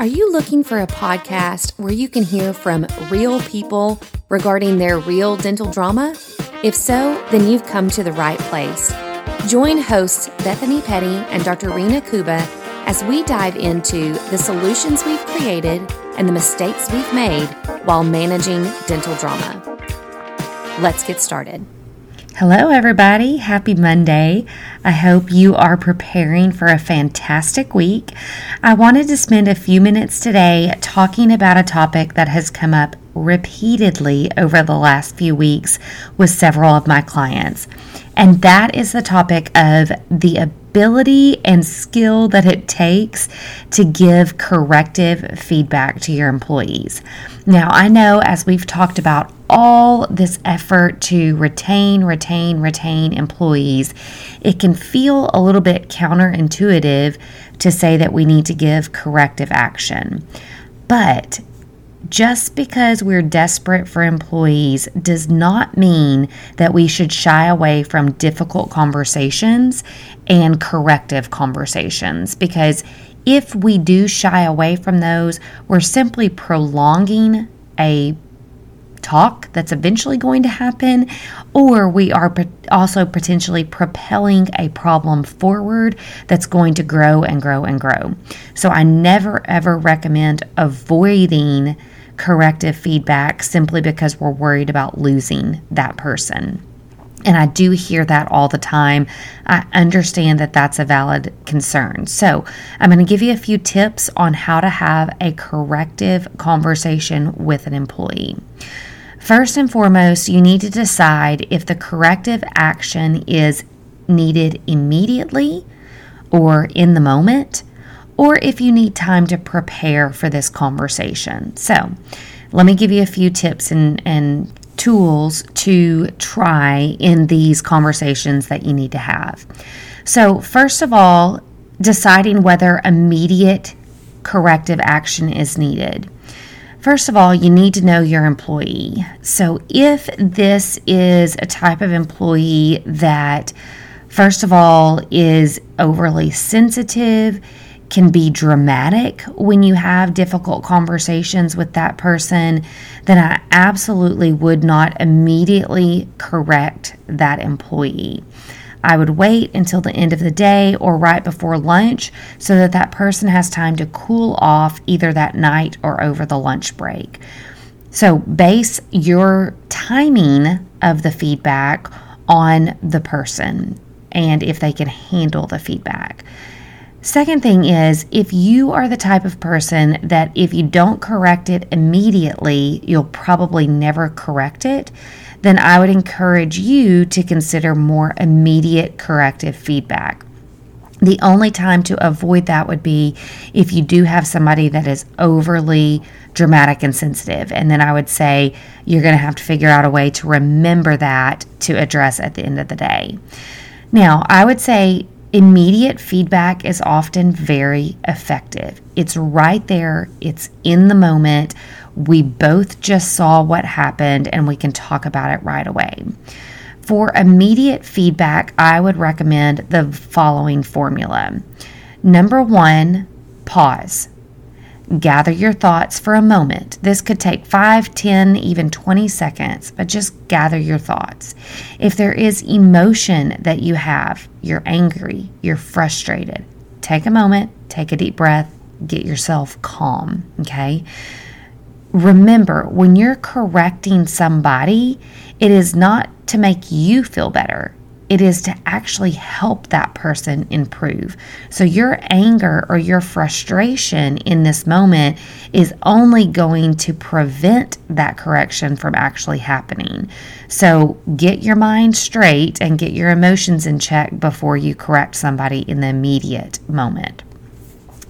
Are you looking for a podcast where you can hear from real people regarding their real dental drama? If so, then you've come to the right place. Join hosts Bethany Petty and Dr. Rena Kuba as we dive into the solutions we've created and the mistakes we've made while managing dental drama. Let's get started. Hello, everybody. Happy Monday. I hope you are preparing for a fantastic week. I wanted to spend a few minutes today talking about a topic that has come up repeatedly over the last few weeks with several of my clients, and that is the topic of the ability and skill that it takes to give corrective feedback to your employees. Now, I know as we've talked about all this effort to retain, retain, retain employees, it can feel a little bit counterintuitive to say that we need to give corrective action. But just because we're desperate for employees does not mean that we should shy away from difficult conversations and corrective conversations because if we do shy away from those, we're simply prolonging a talk that's eventually going to happen, or we are also potentially propelling a problem forward that's going to grow and grow and grow. So I never ever recommend avoiding corrective feedback simply because we're worried about losing that person. And I do hear that all the time. I understand that that's a valid concern. So, I'm going to give you a few tips on how to have a corrective conversation with an employee. First and foremost, you need to decide if the corrective action is needed immediately or in the moment, or if you need time to prepare for this conversation. So, let me give you a few tips and, and tools to try in these conversations that you need to have. So, first of all, deciding whether immediate corrective action is needed. First of all, you need to know your employee. So, if this is a type of employee that, first of all, is overly sensitive, can be dramatic when you have difficult conversations with that person, then I absolutely would not immediately correct that employee. I would wait until the end of the day or right before lunch so that that person has time to cool off either that night or over the lunch break. So, base your timing of the feedback on the person and if they can handle the feedback. Second thing is, if you are the type of person that if you don't correct it immediately, you'll probably never correct it, then I would encourage you to consider more immediate corrective feedback. The only time to avoid that would be if you do have somebody that is overly dramatic and sensitive. And then I would say you're going to have to figure out a way to remember that to address at the end of the day. Now, I would say Immediate feedback is often very effective. It's right there, it's in the moment. We both just saw what happened and we can talk about it right away. For immediate feedback, I would recommend the following formula. Number one, pause. Gather your thoughts for a moment. This could take 5, 10, even 20 seconds, but just gather your thoughts. If there is emotion that you have, you're angry, you're frustrated, take a moment, take a deep breath, get yourself calm, okay? Remember, when you're correcting somebody, it is not to make you feel better it is to actually help that person improve. So, your anger or your frustration in this moment is only going to prevent that correction from actually happening. So, get your mind straight and get your emotions in check before you correct somebody in the immediate moment.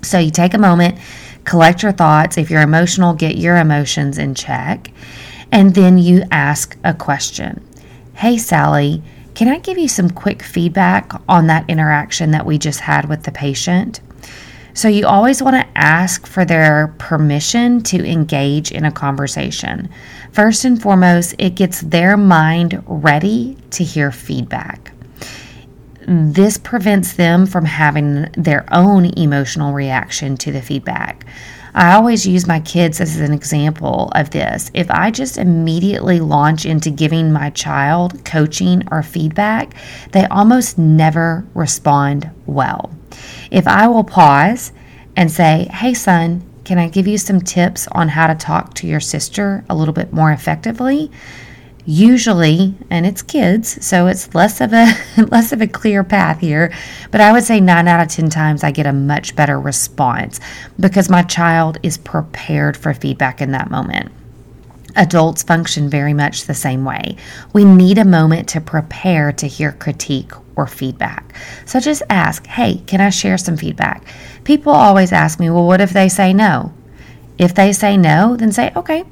So, you take a moment, collect your thoughts. If you're emotional, get your emotions in check. And then you ask a question Hey, Sally, can I give you some quick feedback on that interaction that we just had with the patient? So, you always want to ask for their permission to engage in a conversation. First and foremost, it gets their mind ready to hear feedback. This prevents them from having their own emotional reaction to the feedback. I always use my kids as an example of this. If I just immediately launch into giving my child coaching or feedback, they almost never respond well. If I will pause and say, Hey, son, can I give you some tips on how to talk to your sister a little bit more effectively? Usually and it's kids so it's less of a less of a clear path here but i would say 9 out of 10 times i get a much better response because my child is prepared for feedback in that moment. Adults function very much the same way. We need a moment to prepare to hear critique or feedback. So just ask hey can i share some feedback? People always ask me well what if they say no? If they say no then say okay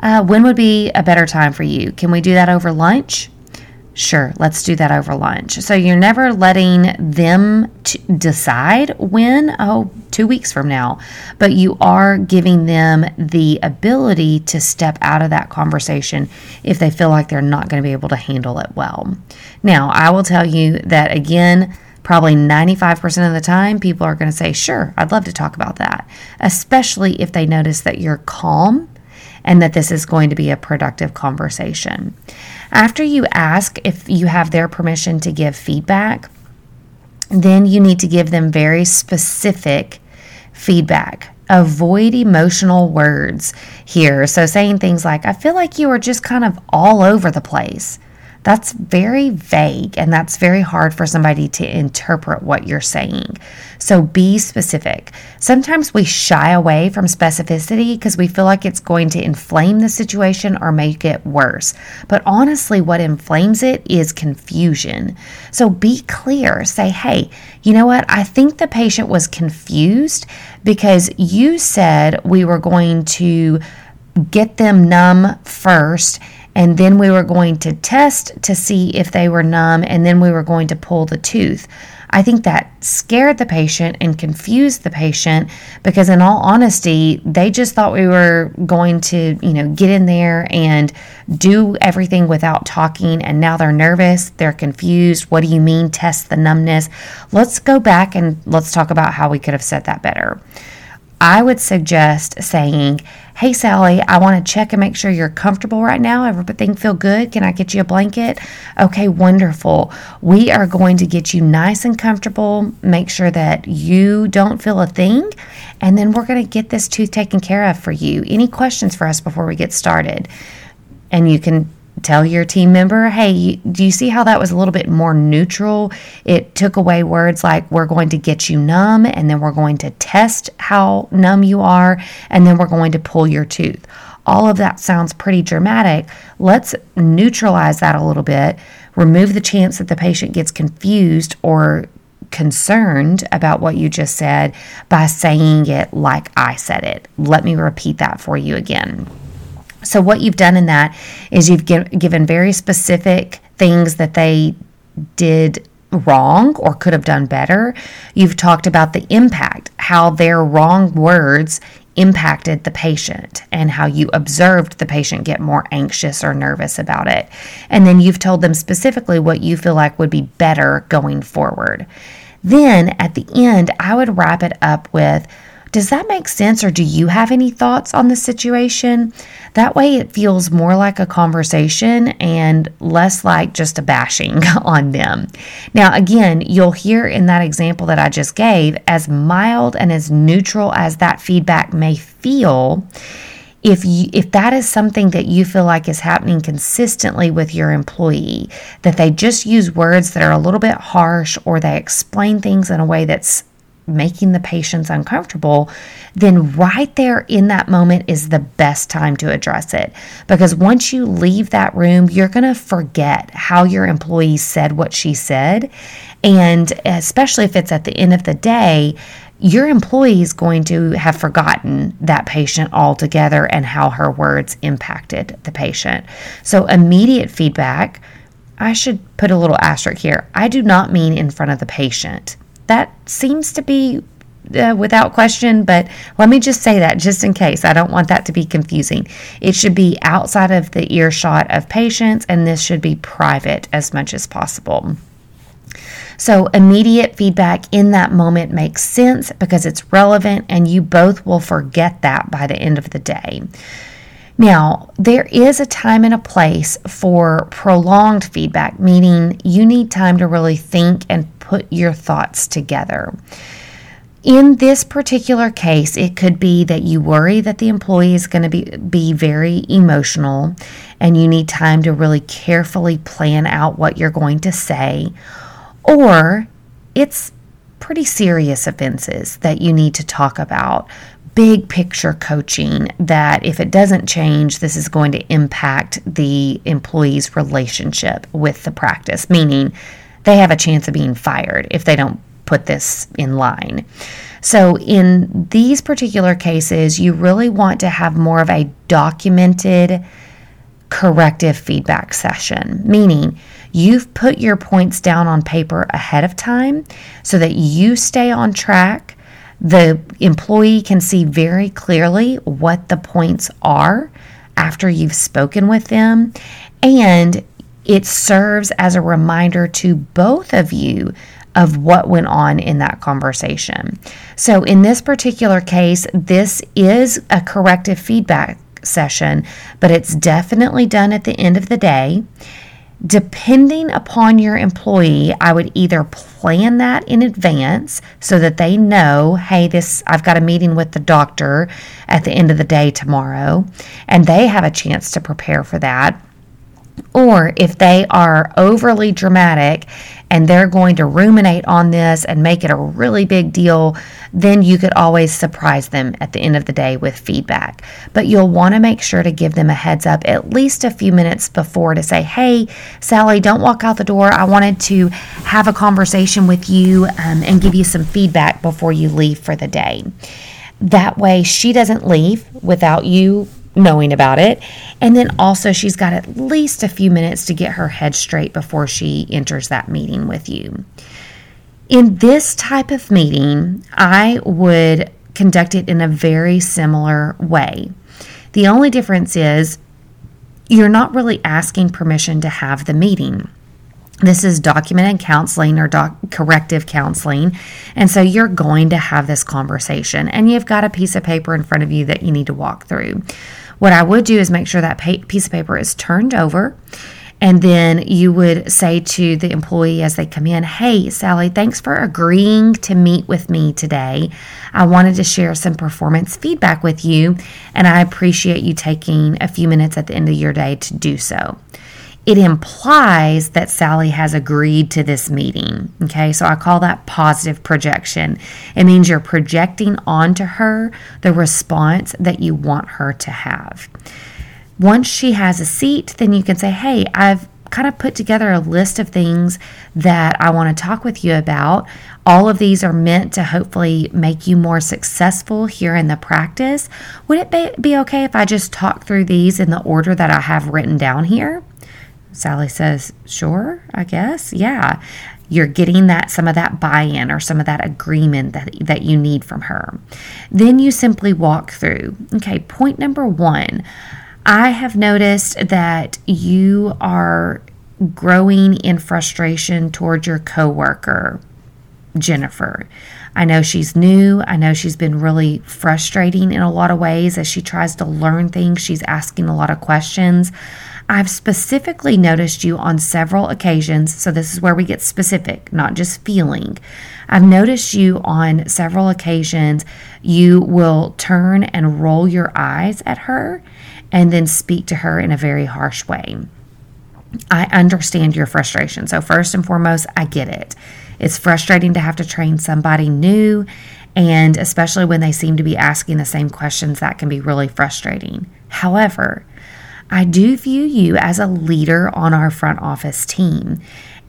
uh, when would be a better time for you? Can we do that over lunch? Sure, let's do that over lunch. So you're never letting them decide when, oh, two weeks from now, but you are giving them the ability to step out of that conversation if they feel like they're not going to be able to handle it well. Now, I will tell you that again, probably 95% of the time, people are going to say, Sure, I'd love to talk about that, especially if they notice that you're calm and that this is going to be a productive conversation. After you ask if you have their permission to give feedback, then you need to give them very specific feedback. Avoid emotional words here. So, saying things like, I feel like you are just kind of all over the place. That's very vague and that's very hard for somebody to interpret what you're saying. So be specific. Sometimes we shy away from specificity because we feel like it's going to inflame the situation or make it worse. But honestly, what inflames it is confusion. So be clear. Say, hey, you know what? I think the patient was confused because you said we were going to get them numb first and then we were going to test to see if they were numb, and then we were going to pull the tooth. I think that scared the patient and confused the patient because, in all honesty, they just thought we were going to, you know, get in there and do everything without talking. And now they're nervous, they're confused. What do you mean, test the numbness? Let's go back and let's talk about how we could have said that better. I would suggest saying, Hey Sally, I want to check and make sure you're comfortable right now. Everything feel good? Can I get you a blanket? Okay, wonderful. We are going to get you nice and comfortable, make sure that you don't feel a thing, and then we're going to get this tooth taken care of for you. Any questions for us before we get started? And you can tell your team member, hey, do you see how that was a little bit more neutral? It took away words like, we're going to get you numb, and then we're going to test how numb you are, and then we're going to pull your tooth. All of that sounds pretty dramatic. Let's neutralize that a little bit, remove the chance that the patient gets confused or concerned about what you just said by saying it like I said it. Let me repeat that for you again. So, what you've done in that is you've given very specific things that they did wrong or could have done better. You've talked about the impact, how their wrong words impacted the patient and how you observed the patient get more anxious or nervous about it. And then you've told them specifically what you feel like would be better going forward. Then at the end, I would wrap it up with does that make sense, or do you have any thoughts on the situation? That way, it feels more like a conversation and less like just a bashing on them. Now, again, you'll hear in that example that I just gave, as mild and as neutral as that feedback may feel, if you if that is something that you feel like is happening consistently with your employee that they just use words that are a little bit harsh or they explain things in a way that's making the patients uncomfortable, then right there in that moment is the best time to address it. Because once you leave that room, you're going to forget how your employee said what she said. And especially if it's at the end of the day, your employee is going to have forgotten that patient altogether and how her words impacted the patient. So, immediate feedback, I should put a little asterisk here. I do not mean in front of the patient that seems to be uh, without question, but let me just say that just in case. I don't want that to be confusing. It should be outside of the earshot of patients, and this should be private as much as possible. So, immediate feedback in that moment makes sense because it's relevant, and you both will forget that by the end of the day. Now, there is a time and a place for prolonged feedback, meaning you need time to really think and put your thoughts together. In this particular case, it could be that you worry that the employee is going to be, be very emotional and you need time to really carefully plan out what you're going to say, or it's pretty serious offenses that you need to talk about big picture coaching that if it doesn't change, this is going to impact the employee's relationship with the practice, meaning they have a chance of being fired if they don't put this in line. So, in these particular cases, you really want to have more of a documented corrective feedback session, meaning you've put your points down on paper ahead of time so that you stay on track the employee can see very clearly what the points are after you've spoken with them, and it serves as a reminder to both of you of what went on in that conversation. So, in this particular case, this is a corrective feedback session, but it's definitely done at the end of the day. Depending upon your employee, I would either plan that in advance so that they know, hey, this I've got a meeting with the doctor at the end of the day tomorrow, and they have a chance to prepare for that. Or if they are overly dramatic and they're going to ruminate on this and make it a really big deal, then you could always surprise them at the end of the day with feedback. But you'll want to make sure to give them a heads up at least a few minutes before to say, hey, Sally, don't walk out the door. I wanted to have a conversation with you um, and give you some feedback before you leave for the day. That way, she doesn't leave without you knowing about it. And then also, she's got at least a few minutes to get her head straight before she enters that meeting with you. In this type of meeting, I would conduct it in a very similar way. The only difference is you're not really asking permission to have the meeting. This is documented counseling or doc- corrective counseling. And so you're going to have this conversation, and you've got a piece of paper in front of you that you need to walk through. What I would do is make sure that piece of paper is turned over. And then you would say to the employee as they come in, Hey, Sally, thanks for agreeing to meet with me today. I wanted to share some performance feedback with you, and I appreciate you taking a few minutes at the end of your day to do so it implies that Sally has agreed to this meeting. Okay, so I call that positive projection. It means you're projecting onto her the response that you want her to have. Once she has a seat, then you can say, Hey, I've kind of put together a list of things that I want to talk with you about. All of these are meant to hopefully make you more successful here in the practice. Would it be, okay if I just talk through these in the order that I have written down here? Sally says, Sure, I guess. Yeah. You're getting that some of that buy-in or some of that agreement that, that you need from her. Then you simply walk through. Okay, point number one. I have noticed that you are growing in frustration towards your coworker, Jennifer. I know she's new. I know she's been really frustrating in a lot of ways as she tries to learn things. She's asking a lot of questions. I've specifically noticed you on several occasions, so this is where we get specific, not just feeling. I've noticed you on several occasions, you will turn and roll your eyes at her and then speak to her in a very harsh way. I understand your frustration. So, first and foremost, I get it. It's frustrating to have to train somebody new, and especially when they seem to be asking the same questions, that can be really frustrating. However, I do view you as a leader on our front office team.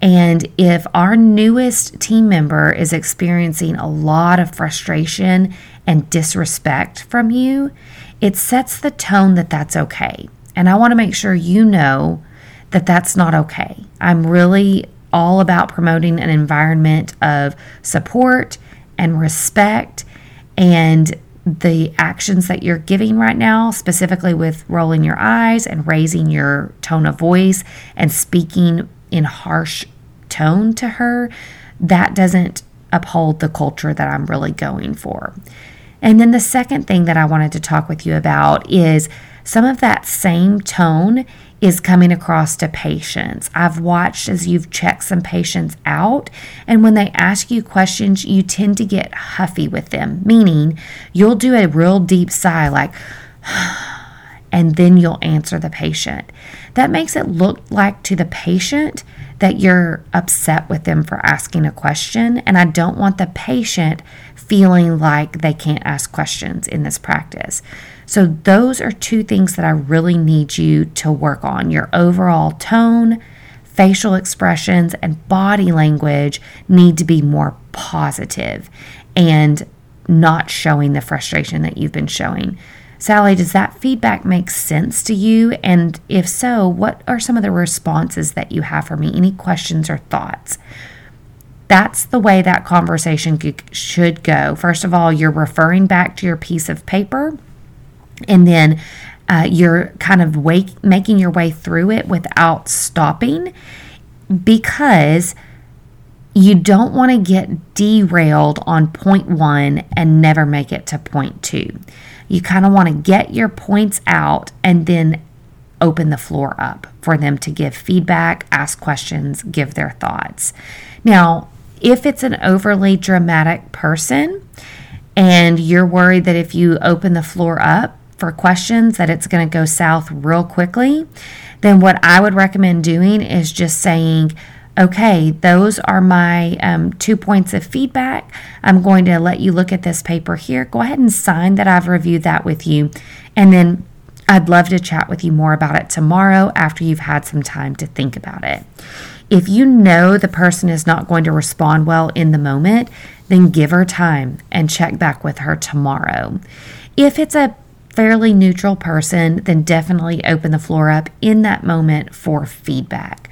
And if our newest team member is experiencing a lot of frustration and disrespect from you, it sets the tone that that's okay. And I want to make sure you know that that's not okay. I'm really all about promoting an environment of support and respect and the actions that you're giving right now, specifically with rolling your eyes and raising your tone of voice and speaking in harsh tone to her, that doesn't uphold the culture that I'm really going for. And then the second thing that I wanted to talk with you about is some of that same tone is coming across to patients. I've watched as you've checked some patients out, and when they ask you questions, you tend to get huffy with them, meaning you'll do a real deep sigh, like, and then you'll answer the patient. That makes it look like to the patient that you're upset with them for asking a question, and I don't want the patient feeling like they can't ask questions in this practice. So, those are two things that I really need you to work on your overall tone, facial expressions, and body language need to be more positive and not showing the frustration that you've been showing. Sally, does that feedback make sense to you? And if so, what are some of the responses that you have for me? Any questions or thoughts? That's the way that conversation should go. First of all, you're referring back to your piece of paper and then uh, you're kind of wake, making your way through it without stopping because you don't want to get derailed on point one and never make it to point two. You kind of want to get your points out and then open the floor up for them to give feedback, ask questions, give their thoughts. Now, if it's an overly dramatic person and you're worried that if you open the floor up, for questions that it's going to go south real quickly, then what I would recommend doing is just saying, okay, those are my um, two points of feedback. I'm going to let you look at this paper here. Go ahead and sign that I've reviewed that with you. And then I'd love to chat with you more about it tomorrow after you've had some time to think about it. If you know the person is not going to respond well in the moment, then give her time and check back with her tomorrow. If it's a fairly neutral person, then definitely open the floor up in that moment for feedback.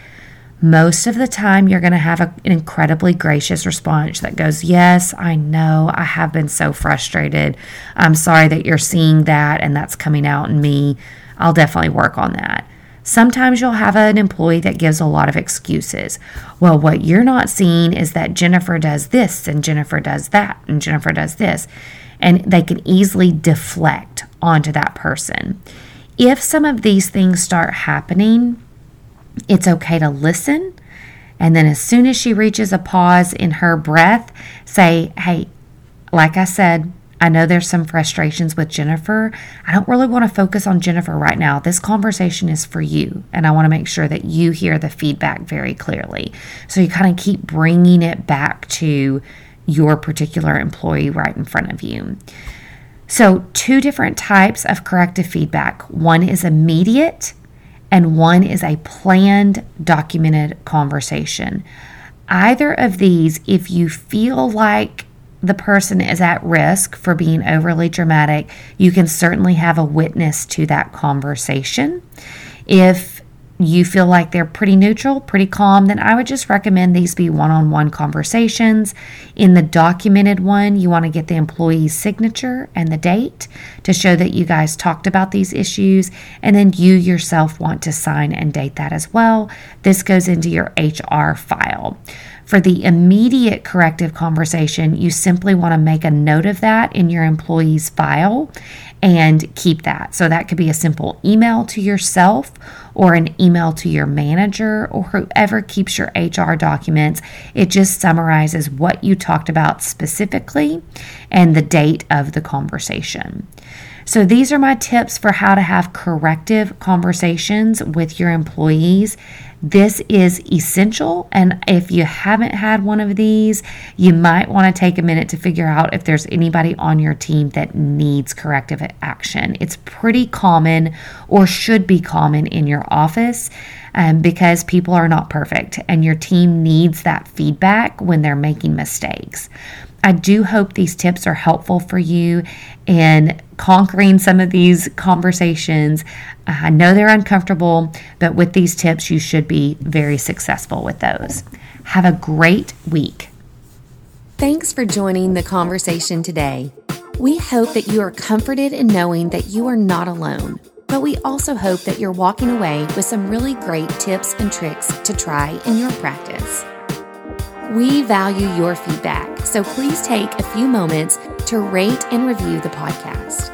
Most of the time, you're going to have a, an incredibly gracious response that goes, Yes, I know. I have been so frustrated. I'm sorry that you're seeing that and that's coming out in me. I'll definitely work on that. Sometimes you'll have an employee that gives a lot of excuses. Well, what you're not seeing is that Jennifer does this and Jennifer does that and Jennifer does this and they can easily deflect onto that person. If some of these things start happening, it's okay to listen. And then, as soon as she reaches a pause in her breath, say, Hey, like I said, I know there's some frustrations with Jennifer. I don't really want to focus on Jennifer right now. This conversation is for you, and I want to make sure that you hear the feedback very clearly. So you kind of keep bringing it back to your particular employee right in front of you. So, two different types of corrective feedback one is immediate, and one is a planned, documented conversation. Either of these, if you feel like the person is at risk for being overly dramatic, you can certainly have a witness to that conversation. If you feel like they're pretty neutral, pretty calm, then I would just recommend these be one on one conversations. In the documented one, you want to get the employee's signature and the date to show that you guys talked about these issues. And then you yourself want to sign and date that as well. This goes into your HR file. For the immediate corrective conversation, you simply want to make a note of that in your employee's file and keep that. So that could be a simple email to yourself or an email to your manager or whoever keeps your HR documents. It just summarizes what you talked about specifically and the date of the conversation. So, these are my tips for how to have corrective conversations with your employees this is essential. And if you haven't had one of these, you might want to take a minute to figure out if there's anybody on your team that needs corrective action. It's pretty common or should be common in your office. Um, because people are not perfect and your team needs that feedback when they're making mistakes. I do hope these tips are helpful for you in conquering some of these conversations. Uh, I know they're uncomfortable, but with these tips, you should be very successful with those. Have a great week. Thanks for joining the conversation today. We hope that you are comforted in knowing that you are not alone, but we also hope that you're walking away with some really great tips and tricks to try in your practice. We value your feedback, so please take a few moments to rate and review the podcast.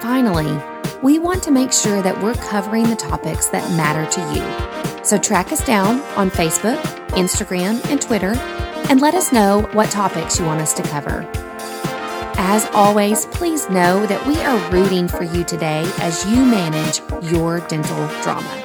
Finally, we want to make sure that we're covering the topics that matter to you. So track us down on Facebook, Instagram, and Twitter, and let us know what topics you want us to cover. As always, please know that we are rooting for you today as you manage your dental drama.